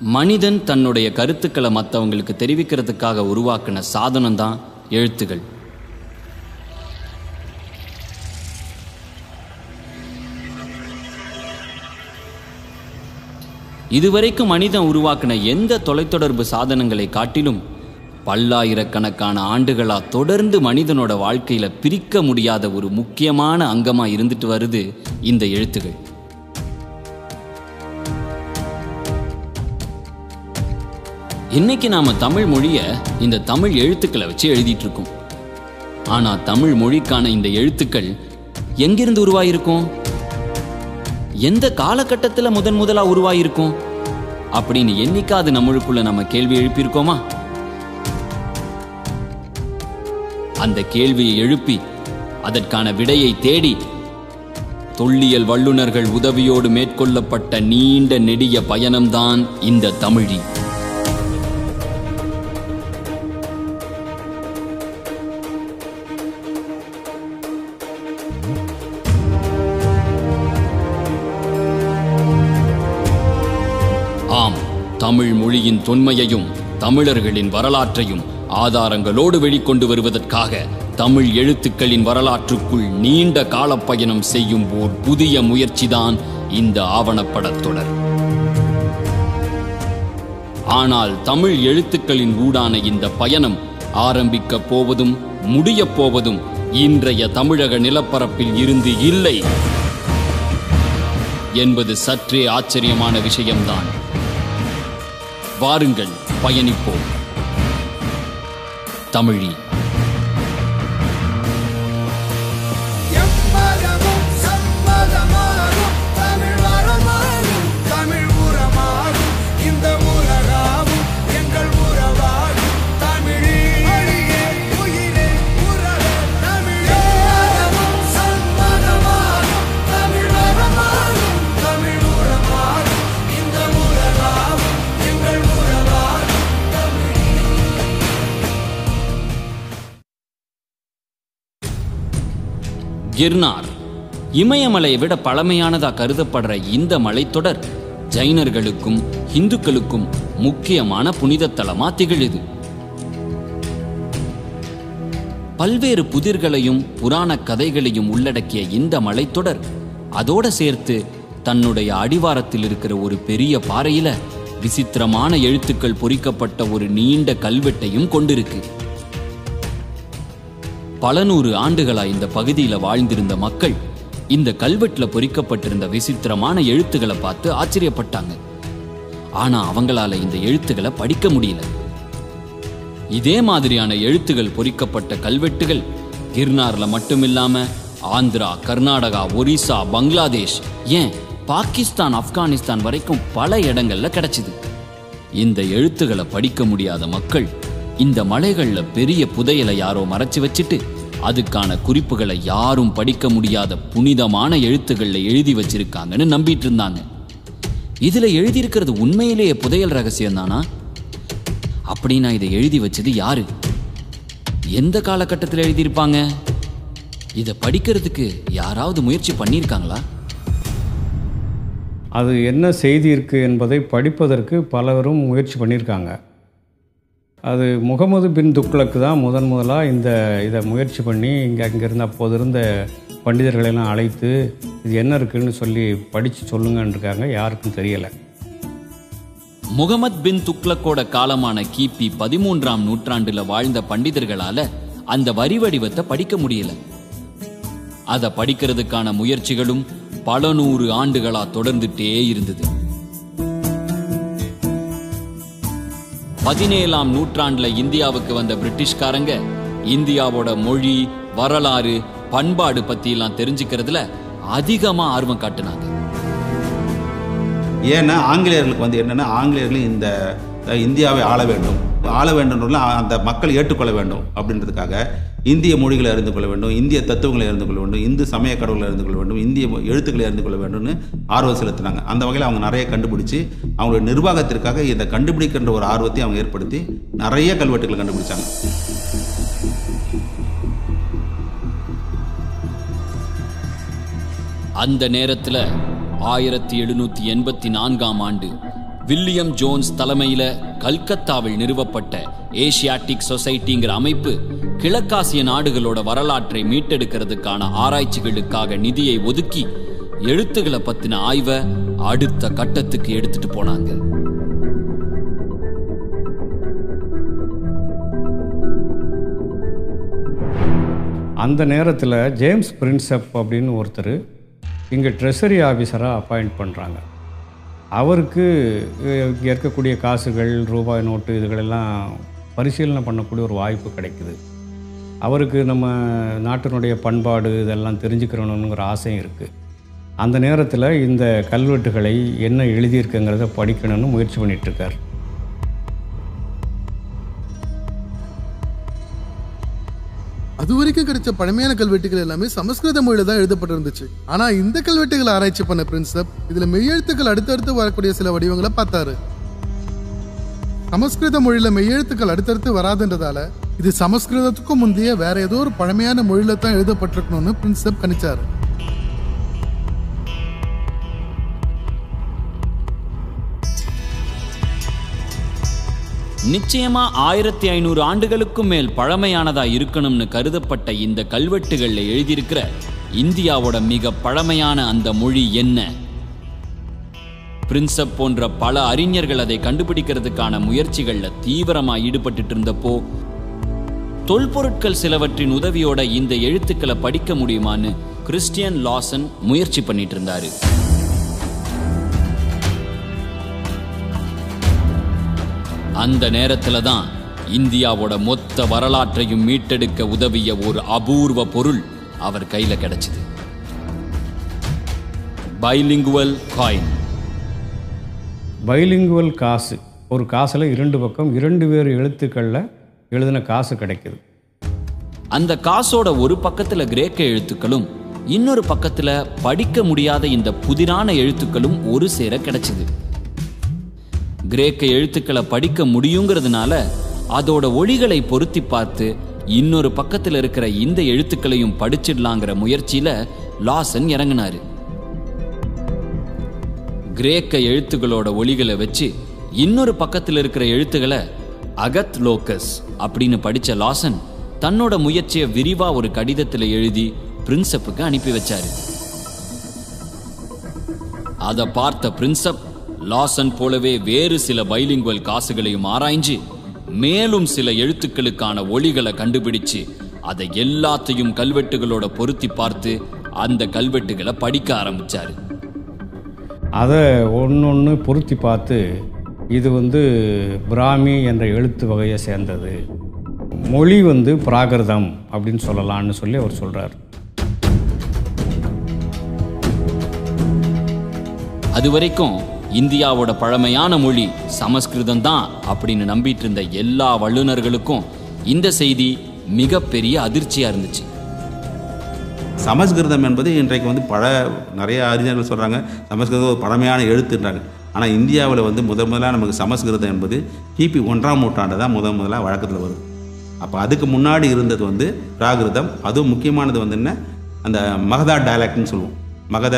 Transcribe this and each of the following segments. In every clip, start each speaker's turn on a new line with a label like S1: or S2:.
S1: மனிதன் தன்னுடைய கருத்துக்களை மற்றவங்களுக்கு தெரிவிக்கிறதுக்காக உருவாக்கின சாதனம் தான் எழுத்துகள். இதுவரைக்கும் மனிதன் உருவாக்கின எந்த தொலைத்தொடர்பு சாதனங்களை காட்டிலும் பல்லாயிரக்கணக்கான ஆண்டுகளா தொடர்ந்து மனிதனோட வாழ்க்கையில பிரிக்க முடியாத ஒரு முக்கியமான அங்கமா இருந்துட்டு வருது இந்த எழுத்துகள். இன்னைக்கு நாம தமிழ் மொழிய இந்த தமிழ் எழுத்துக்களை வச்சு எழுதிட்டு இருக்கோம் ஆனா தமிழ் மொழிக்கான இந்த எழுத்துக்கள் எங்கிருந்து உருவாயிருக்கும்? எந்த காலகட்டத்தில் முதன் முதலா உருவாயிருக்கும்? அப்படின்னு என்னைக்காவது நம்மளுக்குள்ள நம்ம கேள்வி எழுப்பியிருக்கோமா? அந்த கேள்வியை எழுப்பி அதற்கான விடையை தேடி தொல்லியல் வல்லுனர்கள் உதவியோடு மேற்கொள்ளப்பட்ட நீண்ட நெடிய பயணம்தான் இந்த தமிழி. மொழியின் தொன்மையையும் தமிழர்களின் வரலாற்றையும் ஆதாரங்களோடு வெளிக்கொண்டு வருவதற்காக தமிழ் எழுத்துக்களின் வரலாற்றுக்குள் நீண்ட காலப்பயணம் செய்யும் ஓர் புதிய முயற்சிதான் இந்த ஆவணப்படத் தொடர். ஆனால் தமிழ் எழுத்துக்களின் ஊடான இந்த பயணம் ஆரம்பிக்கப் போவதும் முடியப் போவதும் இன்றைய தமிழக நிலப்பரப்பில் இருந்து இல்லை. என்பது சற்றே ஆச்சரியமான விஷயம்தான். வாருங்கள் பயணிப்போம். தமிழி கிர்னார். இமயமலையை விட பழமையானதா கருதப்படுற இந்த மலைத்தொடர் ஜைனர்களுக்கும் இந்துக்களுக்கும் முக்கியமான புனித தலமா திகழுது. பல்வேறு புதிர்களையும் புராண கதைகளையும் உள்ளடக்கிய இந்த மலைத்தொடர் அதோட சேர்த்து தன்னுடைய அடிவாரத்தில் இருக்கிற ஒரு பெரிய பாறையில விசித்திரமான எழுத்துக்கள் பொறிக்கப்பட்ட ஒரு நீண்ட கல்வெட்டையும் கொண்டிருக்கு. பல நூறு ஆண்டுகளாய் இந்த பகுதியில வாழ்ந்திருந்த மக்கள் இந்த கல்வெட்டுல பொறிக்கப்பட்டிருந்த விசித்திரமான எழுத்துக்களை பார்த்து ஆச்சரியப்பட்டாங்க. ஆனா அவங்களால இந்த எழுத்துக்களை படிக்க முடியல. இதே மாதிரியான எழுத்துகள் பொறிக்கப்பட்ட கல்வெட்டுகள் கிர்னார்ல மட்டுமில்லாம ஆந்திரா கர்நாடகா ஒரிசா பங்களாதேஷ் ஏன் பாகிஸ்தான் ஆப்கானிஸ்தான் வரைக்கும் பல இடங்கள்ல கிடைச்சுது. இந்த எழுத்துக்களை படிக்க முடியாத மக்கள் இந்த மலைகளில் பெரிய புதையலை யாரோ மறைச்சு வச்சுட்டு அதுக்கான குறிப்புகளை யாரும் படிக்க முடியாத புனிதமான எழுத்துக்களில் எழுதி வச்சிருக்காங்கன்னு நம்பிட்டு இருந்தாங்க. இதுல எழுதியிருக்கிறது உண்மையிலேயே புதையல் ரகசியம் தானா? அப்படின்னா இதை எழுதி வச்சது யாரு? எந்த காலகட்டத்தில் எழுதியிருப்பாங்க? இதை படிக்கிறதுக்கு யாராவது முயற்சி பண்ணியிருக்காங்களா?
S2: அது என்ன செய்தி இருக்குது என்பதை படிப்பதற்கு பலரும் முயற்சி பண்ணியிருக்காங்க. அது முகமது பின் துக்ளக்கு தான் முதன் முதலாக இந்த இதை முயற்சி பண்ணி இங்கே அங்கே இருந்த அப்போது இருந்த பண்டிதர்களெல்லாம் அழைத்து இது என்ன இருக்குன்னு சொல்லி படித்து சொல்லுங்கன்னு இருக்காங்க யாருக்கும் தெரியலை.
S1: முகமது பின் துக்ளக்கோட காலமான கிபி பதிமூன்றாம் நூற்றாண்டுல வாழ்ந்த பண்டிதர்களால அந்த வரி வடிவத்தை படிக்க முடியல. அதை படிக்கிறதுக்கான முயற்சிகளும் பல நூறு ஆண்டுகளா தொடர்ந்துட்டே இருந்தது. பதினேழாம் நூற்றாண்டுல இந்தியாவுக்கு வந்த பிரிட்டிஷ்காரங்க இந்தியாவோட மொழி வரலாறு பண்பாடு பத்தி எல்லாம் தெரிஞ்சுக்கிறதுல அதிகமா ஆர்வம் காட்டினாங்க.
S3: ஏன்னா ஆங்கிலேயர்களுக்கு வந்து என்னென்னா ஆங்கிலேயர்கள் இந்த இந்தியாவை ஆள வேண்டும். ஆள வேண்டும் அந்த மக்கள் ஏற்றுக்கொள்ள வேண்டும் அப்படின்றதுக்காக இந்திய மொழிகளை அறிந்து கொள்ள வேண்டும் இந்திய தத்துவங்களை அறிந்து கொள்ள வேண்டும் இந்து சமய கடவுளை அறிந்து கொள்ள வேண்டும் இந்திய எழுத்துக்களை அறிந்து கொள்ள வேண்டும்னு ஆர்வம் செலுத்தினாங்க. அந்த வகையில் அவங்க நிறைய கண்டுபிடிச்சு அவங்களுடைய நிர்வாகத்திற்காக இதை கண்டுபிடிக்கின்ற ஒரு ஆர்வத்தை அவங்க ஏற்படுத்தி நிறைய கல்வெட்டுகளை கண்டுபிடிச்சாங்க.
S1: அந்த நேரத்தில் ஆயிரத்தி எழுநூத்தி எண்பத்தி நான்காம் ஆண்டு வில்லியம் ஜோன்ஸ் தலைமையில கல்கத்தாவில் நிறுவப்பட்ட ஏசியாட்டிக் சொசைட்டிங்கிற அமைப்பு கிழக்காசிய நாடுகளோட வரலாற்றை மீட்டெடுக்கிறதுக்கான ஆராய்ச்சிகளுக்காக நிதியை ஒதுக்கி எழுத்துக்களை பத்தின ஆய்வை அடுத்த கட்டத்துக்கு எடுத்துட்டு போனாங்க.
S2: அந்த நேரத்தில் ஜேம்ஸ் பிரின்சப் அப்படின்னு ஒருத்தர் இங்கே ட்ரெஷரி ஆஃபீஸராக அப்பாயிண்ட் பண்ணுறாங்க அவருக்கு ஏற்கக்கூடிய இங்கே இருக்கக்கூடிய காசுகள் ரூபாய் நோட்டு இதுகளெல்லாம் பரிசீலனை பண்ணக்கூடிய ஒரு வாய்ப்பு கிடைக்குது. அவருக்கு நம்ம நாட்டினுடைய பண்பாடு இதெல்லாம் தெரிஞ்சுக்கிறணுங்கிற ஆசையும் இருக்குது அந்த நேரத்தில் இந்த கல்வெட்டுகளை என்ன எழுதியிருக்குங்கிறத படிக்கணும்னு முயற்சி பண்ணிகிட்ருக்கார்
S4: அது வரைக்கும் கிடைச்ச பழமையான கல்வெட்டுகள் எல்லாமே சமஸ்கிருத மொழியில தான் எழுதப்பட்டிருந்துச்சு. ஆனா இந்த கல்வெட்டுகளை ஆராய்ச்சி பண்ண பிரின்சப் இதுல மெய்யெழுத்துக்கள் அடுத்தடுத்து வரக்கூடிய சில வடிவங்களை பார்த்தாரு. சமஸ்கிருத மொழியில மெய்யெழுத்துக்கள் அடுத்தடுத்து வராதுன்றதால இது சமஸ்கிருதத்துக்கும் முந்தைய வேற ஏதோ ஒரு பழமையான மொழியில தான் எழுதப்பட்டிருக்கணும்னு பிரின்சப் கணிச்சாரு.
S1: நிச்சயமா ஆயிரத்தி ஐநூறு ஆண்டுகளுக்கும் மேல் பழமையானதா இருக்கணும்னு கருதப்பட்ட இந்த கல்வெட்டுகள்ல எழுதியிருக்கிற இந்தியாவோட மிக பழமையான அந்த மொழி என்ன? பிரின்சப் போன்ற பல அறிஞர்கள் அதை கண்டுபிடிக்கிறதுக்கான முயற்சிகள்ல தீவிரமா ஈடுபட்டு இருந்தப்போ தொல்பொருட்கள் சிலவற்றின் உதவியோட இந்த எழுத்துக்களை படிக்க முடியுமான்னு கிறிஸ்டியன் லாசன் முயற்சி பண்ணிட்டு இருந்தாரு. அந்த நேரத்துல தான் இந்தியாவோட மொத்த வரலாற்றையும் மீட்டெடுக்க உதவிய ஒரு அபூர்வ பொருள் அவர் கையில கிடைச்சது. பைலிங்குவல் காயின்
S2: பைலிங்குவல் காசு. ஒரு காசில் இரண்டு பக்கம் இரண்டு வேறு எழுத்துக்களில் எழுதின காசு கிடைக்குது.
S1: அந்த காசோட ஒரு பக்கத்துல கிரேக்க எழுத்துக்களும் இன்னொரு பக்கத்துல படிக்க முடியாத இந்த புதிரான எழுத்துக்களும் ஒரு சேர கிடைச்சது. கிரேக்க எழுத்துக்களை படிக்க முடியுங்கிறதுனால அதோட ஒளிகளை பொருத்தி பார்த்து இன்னொரு பக்கத்தில் இருக்கிற இந்த எழுத்துக்களையும் படிச்சிடலாங்கிற முயற்சியில லாசன் இறங்கினாரு. கிரேக்க எழுத்துக்களோட ஒளிகளை வச்சு இன்னொரு பக்கத்தில் இருக்கிற எழுத்துக்களை அகத் லோக்கஸ் அப்படின்னு படிச்ச லாசன் தன்னோட முயற்சியை விரிவா ஒரு கடிதத்தில் எழுதி பிரின்சப்புக்கு அனுப்பி வச்சாரு. அதை பார்த்த பிரின்சப் லாசன் போலவே வேறு சில பைலிங்குவல் காசுகளையும் ஆராய்ஞ்சு மேலும் சில எழுத்துக்களுக்கான ஒளிகளை கண்டுபிடிச்சு அதை எல்லாத்தையும் கல்வெட்டுகளோட பொருத்தி பார்த்து அந்த கல்வெட்டுகளை படிக்க ஆரம்பிச்சாரு.
S2: அதை ஒன்று பொருத்தி பார்த்து இது வந்து பிராமி என்ற எழுத்து வகையை சேர்ந்தது. மொழி வந்து பிராகிருதம் அப்படின்னு சொல்லலாம்னு சொல்லி அவர் சொல்கிறார்
S1: அது வரைக்கும் இந்தியாவோட பழமையான மொழி சமஸ்கிருதம் தான் அப்படின்னு நம்பிட்டு இருந்த எல்லா வல்லுநர்களுக்கும் இந்த செய்தி மிகப்பெரிய அதிர்ச்சியா இருந்துச்சு.
S3: சமஸ்கிருதம் என்பது இன்றைக்கு வந்து பல நிறைய அறிஞர்கள் சொல்கிறாங்க சமஸ்கிருதம் ஒரு பழமையான எழுத்துன்றாங்க. ஆனால் இந்தியாவில் வந்து முதன் முதலாக நமக்கு சமஸ்கிருதம் என்பது கிபி ஒன்றாம் நூற்றாண்டு தான் முதன் முதலாக வழக்கத்தில் வரும் அப்போ அதுக்கு முன்னாடி இருந்தது வந்து பிராகிருதம் அதுவும் முக்கியமானது வந்து என்ன? அந்த மகதா டயலாக்ட்னு சொல்லுவோம். மகத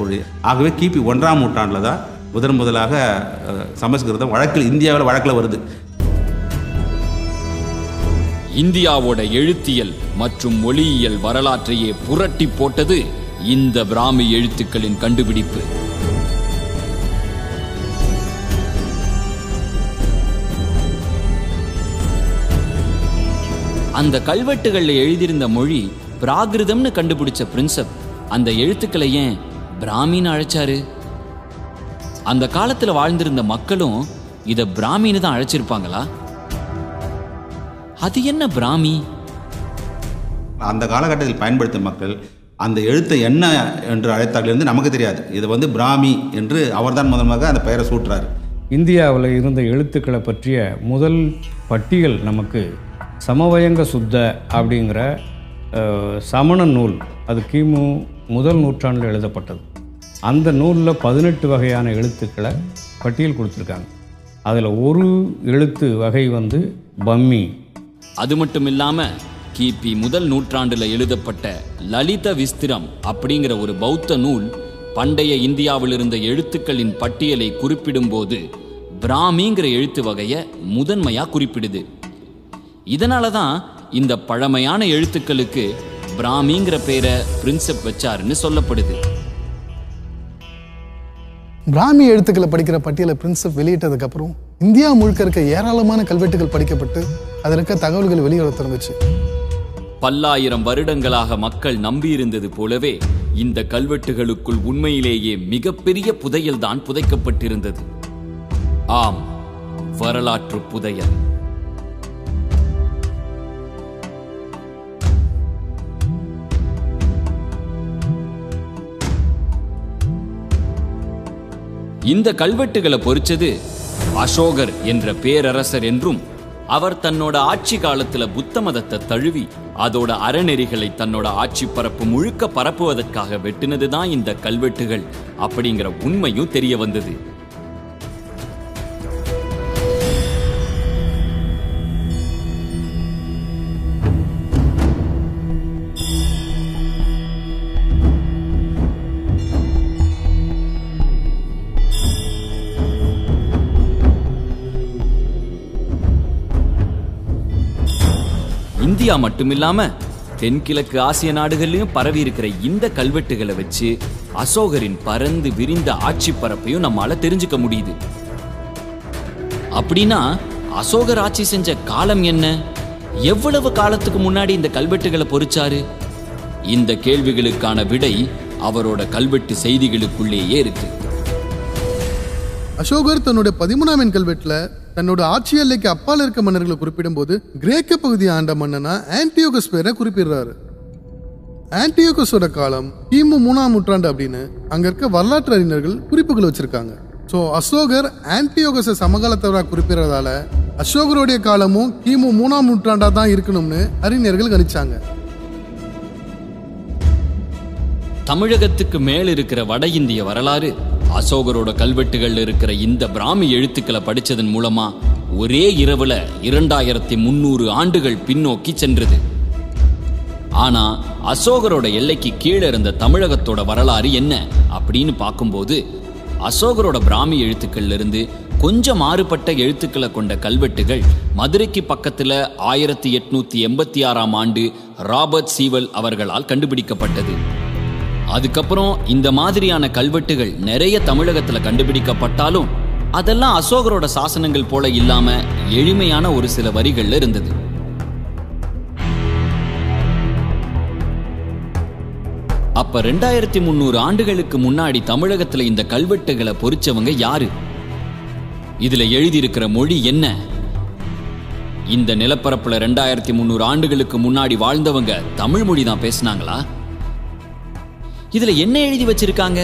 S3: ஒரு ஆகவே கிபி ஒன்றாம் நூற்றாண்டில் தான் முதன் முதலாக சமஸ்கிருதம் வழக்கில் இந்தியாவில் வழக்கில் வருது.
S1: இந்தியாவோட எழுத்தியல் மற்றும் மொழியியல் வரலாற்றையே புரட்டி போட்டது இந்த பிராமி எழுத்துக்களின் கண்டுபிடிப்பு. அந்த கல்வெட்டுகளில் எழுதியிருந்த மொழி பிராகிருதம்னு கண்டுபிடிச்ச பிரின்சப் அந்த எழுத்துக்களை ஏன் பிராமின்னு அழைச்சாரு? அந்த காலத்துல வாழ்ந்திருந்த மக்களும் இத பிராமின்னு தான் அழைச்சிருப்பாங்களா? அது என்ன பிராமி?
S3: அந்த காலகட்டத்தில் பயன்படுத்திய மக்கள் அந்த எழுத்தை என்ன என்று அழைத்தார்கள் என்று நமக்கு தெரியாது. இது வந்து பிராமி என்று அவர்தான் முதன்மையாக அந்த பெயரை சூட்டுறாரு.
S2: இந்தியாவில் இருந்த எழுத்துக்களை பற்றிய முதல் பட்டியல் நமக்கு சமவயங்க சுத்த அப்படிங்கிற சமண நூல் அது கிமு முதல் நூற்றாண்டில் எழுதப்பட்டது. அந்த நூலில் பதினெட்டு வகையான எழுத்துக்களை பட்டியல் கொடுத்துருக்காங்க. அதில் ஒரு எழுத்து வகை வந்து பம்மி.
S1: அது மட்டும் இல்லாமல் கிபி முதல் நூற்றாண்டில் எழுதப்பட்ட லலித விஸ்திரம் அப்படிங்கிற ஒரு பௌத்த நூல் பண்டைய இந்தியாவில் இருந்த எழுத்துக்களின் பட்டியலை குறிப்பிடும்போது பிராமிங்கிற எழுத்து வகையை முதன்மையாக குறிப்பிடுது. இதனால தான் இந்த பழமையான எழுத்துக்களுக்கு பிராமிங்கிற பேரை பிரின்செப் வச்சாருன்னு சொல்லப்படுது.
S4: பிராமி எழுத்துக்களை படிக்கிற பட்டியலை பிரின்சப் வெளியிட்டதுக்கு அப்புறம் இந்தியா முழுக்க இருக்க ஏராளமான கல்வெட்டுகள் படிக்கப்பட்டு அதில் இருக்க தகவல்கள் வெளியே வர திறந்துச்சு
S1: பல்லாயிரம் வருடங்களாக மக்கள் நம்பியிருந்தது போலவே இந்த கல்வெட்டுகளுக்குள் உண்மையிலேயே மிகப்பெரிய புதையல்தான் புதைக்கப்பட்டிருந்தது. ஆம் வரலாற்று புதையல். இந்த கல்வெட்டுகளை பொறிச்சது அசோகர் என்ற பேரரசர் என்றும் அவர் தன்னோட ஆட்சி காலத்துல புத்த மதத்தை தழுவி அதோட அறநெறிகளை தன்னோட ஆட்சி பரப்பு முழுக்க பரப்புவதற்காக வெட்டினதுதான் இந்த கல்வெட்டுகள் அப்படிங்கிற உண்மையும் தெரிய வந்தது. இந்தியா மட்டுமில்லாம தென்கிழக்கு ஆசிய நாடுகள்லயும் பரவி இருக்கிற இந்த கல்வெட்டுகளை வச்சு அசோகரின் பறந்து விரிந்த ஆட்சி பரப்பையும் நம்மால தெரிஞ்சுக்க முடியுது. அப்படின்னா அசோகர் ஆட்சி செஞ்ச காலம் என்ன? எவ்வளவு காலத்துக்கு முன்னாடி இந்த கல்வெட்டுகளை பொறிச்சாரு? இந்த கேள்விகளுக்கான விடை அவரோட கல்வெட்டு செய்திகளுக்குள்ளேயே இருக்கு.
S4: அசோகர் தன்னுடைய பதிமூணாம் எண் கல்வெட்டில் தன்னோட ஆட்சி எல்லைக்கு அப்பால் இருக்க மன்னர்களை குறிப்பிடும்போது கிரேக்க பகுதியை ஆண்ட மன்னனா ஆன்டியோகஸ் பேரை குறிப்பிடுறாரு. ஆன்டியோகஸோட காலம் கிமு மூணாம் நூற்றாண்டு அப்படின்னு அங்க இருக்க வரலாற்று அறிஞர்கள் குறிப்புகள் வச்சிருக்காங்க. ஸோ அசோகர் ஆன்டியோகஸை சமகாலத்தவராக குறிப்பிடுறதால அசோகருடைய காலமும் கிமு மூணாம் நூற்றாண்டா தான் இருக்கணும்னு அறிஞர்கள் கணிச்சாங்க.
S1: தமிழகத்துக்கு மேல் இருக்கிற வட இந்திய வரலாறு அசோகரோட கல்வெட்டுகள்ல இருக்கிற இந்த பிராமி எழுத்துக்களை படிச்சதன் மூலமா ஒரே இரவுல இரண்டாயிரத்தி முன்னூறு ஆண்டுகள் பின்னோக்கி சென்றது. ஆனா அசோகரோட எல்லைக்கு கீழே இருந்த தமிழகத்தோட வரலாறு என்ன அப்படின்னு பார்க்கும்போது அசோகரோட பிராமி எழுத்துக்கள்ல இருந்து கொஞ்சம் மாறுபட்ட எழுத்துக்களை கொண்ட கல்வெட்டுகள் மதுரைக்கு பக்கத்துல ஆயிரத்தி எட்நூத்தி எண்பத்தி ஆறாம் ஆண்டு ராபர்ட் சீவல் அவர்களால் கண்டுபிடிக்கப்பட்டது. அதுக்கப்புறம் இந்த மாதிரியான கல்வெட்டுகள் நிறைய தமிழகத்துல கண்டுபிடிக்கப்பட்டாலும் அதெல்லாம் அசோகரோட சாசனங்கள் போல இல்லாம எளிமையான ஒரு சில வரிகள்ல இருந்தது. அப்ப ரெண்டாயிரத்தி முந்நூறு ஆண்டுகளுக்கு முன்னாடி தமிழகத்துல இந்த கல்வெட்டுகளை பொறிச்சவங்க யாரு? இதுல எழுதியிருக்கிற மொழி என்ன? இந்த நிலப்பரப்புல ரெண்டாயிரத்தி முந்நூறு ஆண்டுகளுக்கு முன்னாடி வாழ்ந்தவங்க தமிழ் மொழி தான் பேசுனாங்களா? இதுல என்ன எழுதி வச்சிருக்காங்க?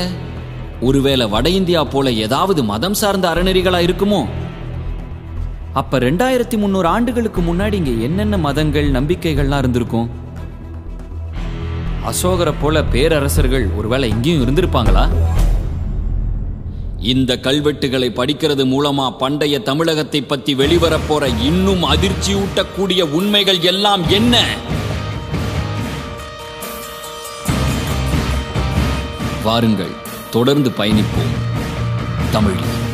S1: ஒருவேளை வட இந்தியா போல ஏதாவது மதம் சார்ந்த அறநெறிகளா இருக்குமோ? அப்ப ரெண்டாயிரத்தி முந்நூறு ஆண்டுகளுக்கு முன்னாடி இங்க என்னென்ன மதங்கள் நம்பிக்கைகள்லாம் இருந்திருக்கும்? அசோகரை போல பேரரசர்கள் ஒருவேளை இங்கேயும் இருந்திருப்பாங்களா? இந்த கல்வெட்டுகளை படிக்கிறது மூலமா பண்டைய தமிழகத்தை பத்தி வெளிவரப்போற இன்னும் அதிர்ச்சியூட்டக்கூடிய உண்மைகள் எல்லாம் என்ன? வாருங்கள். தொடர்ந்து பயணிப்போம். தமிழில்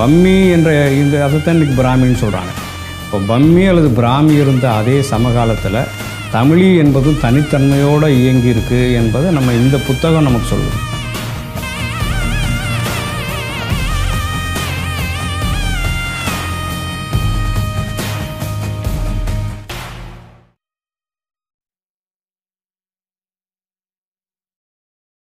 S2: பம்மி என்ற இந்த அதைத்தான் இன்றைக்கி பிராமின்னு சொல்கிறாங்க இப்போ பம்மி அல்லது பிராமி இருந்த அதே சமகாலத்தில் தமிழி என்பதும் தனித்தன்மையோடு இயங்கியிருக்கு என்பதை நம்ம இந்த புத்தகம் நமக்கு சொல்லுது.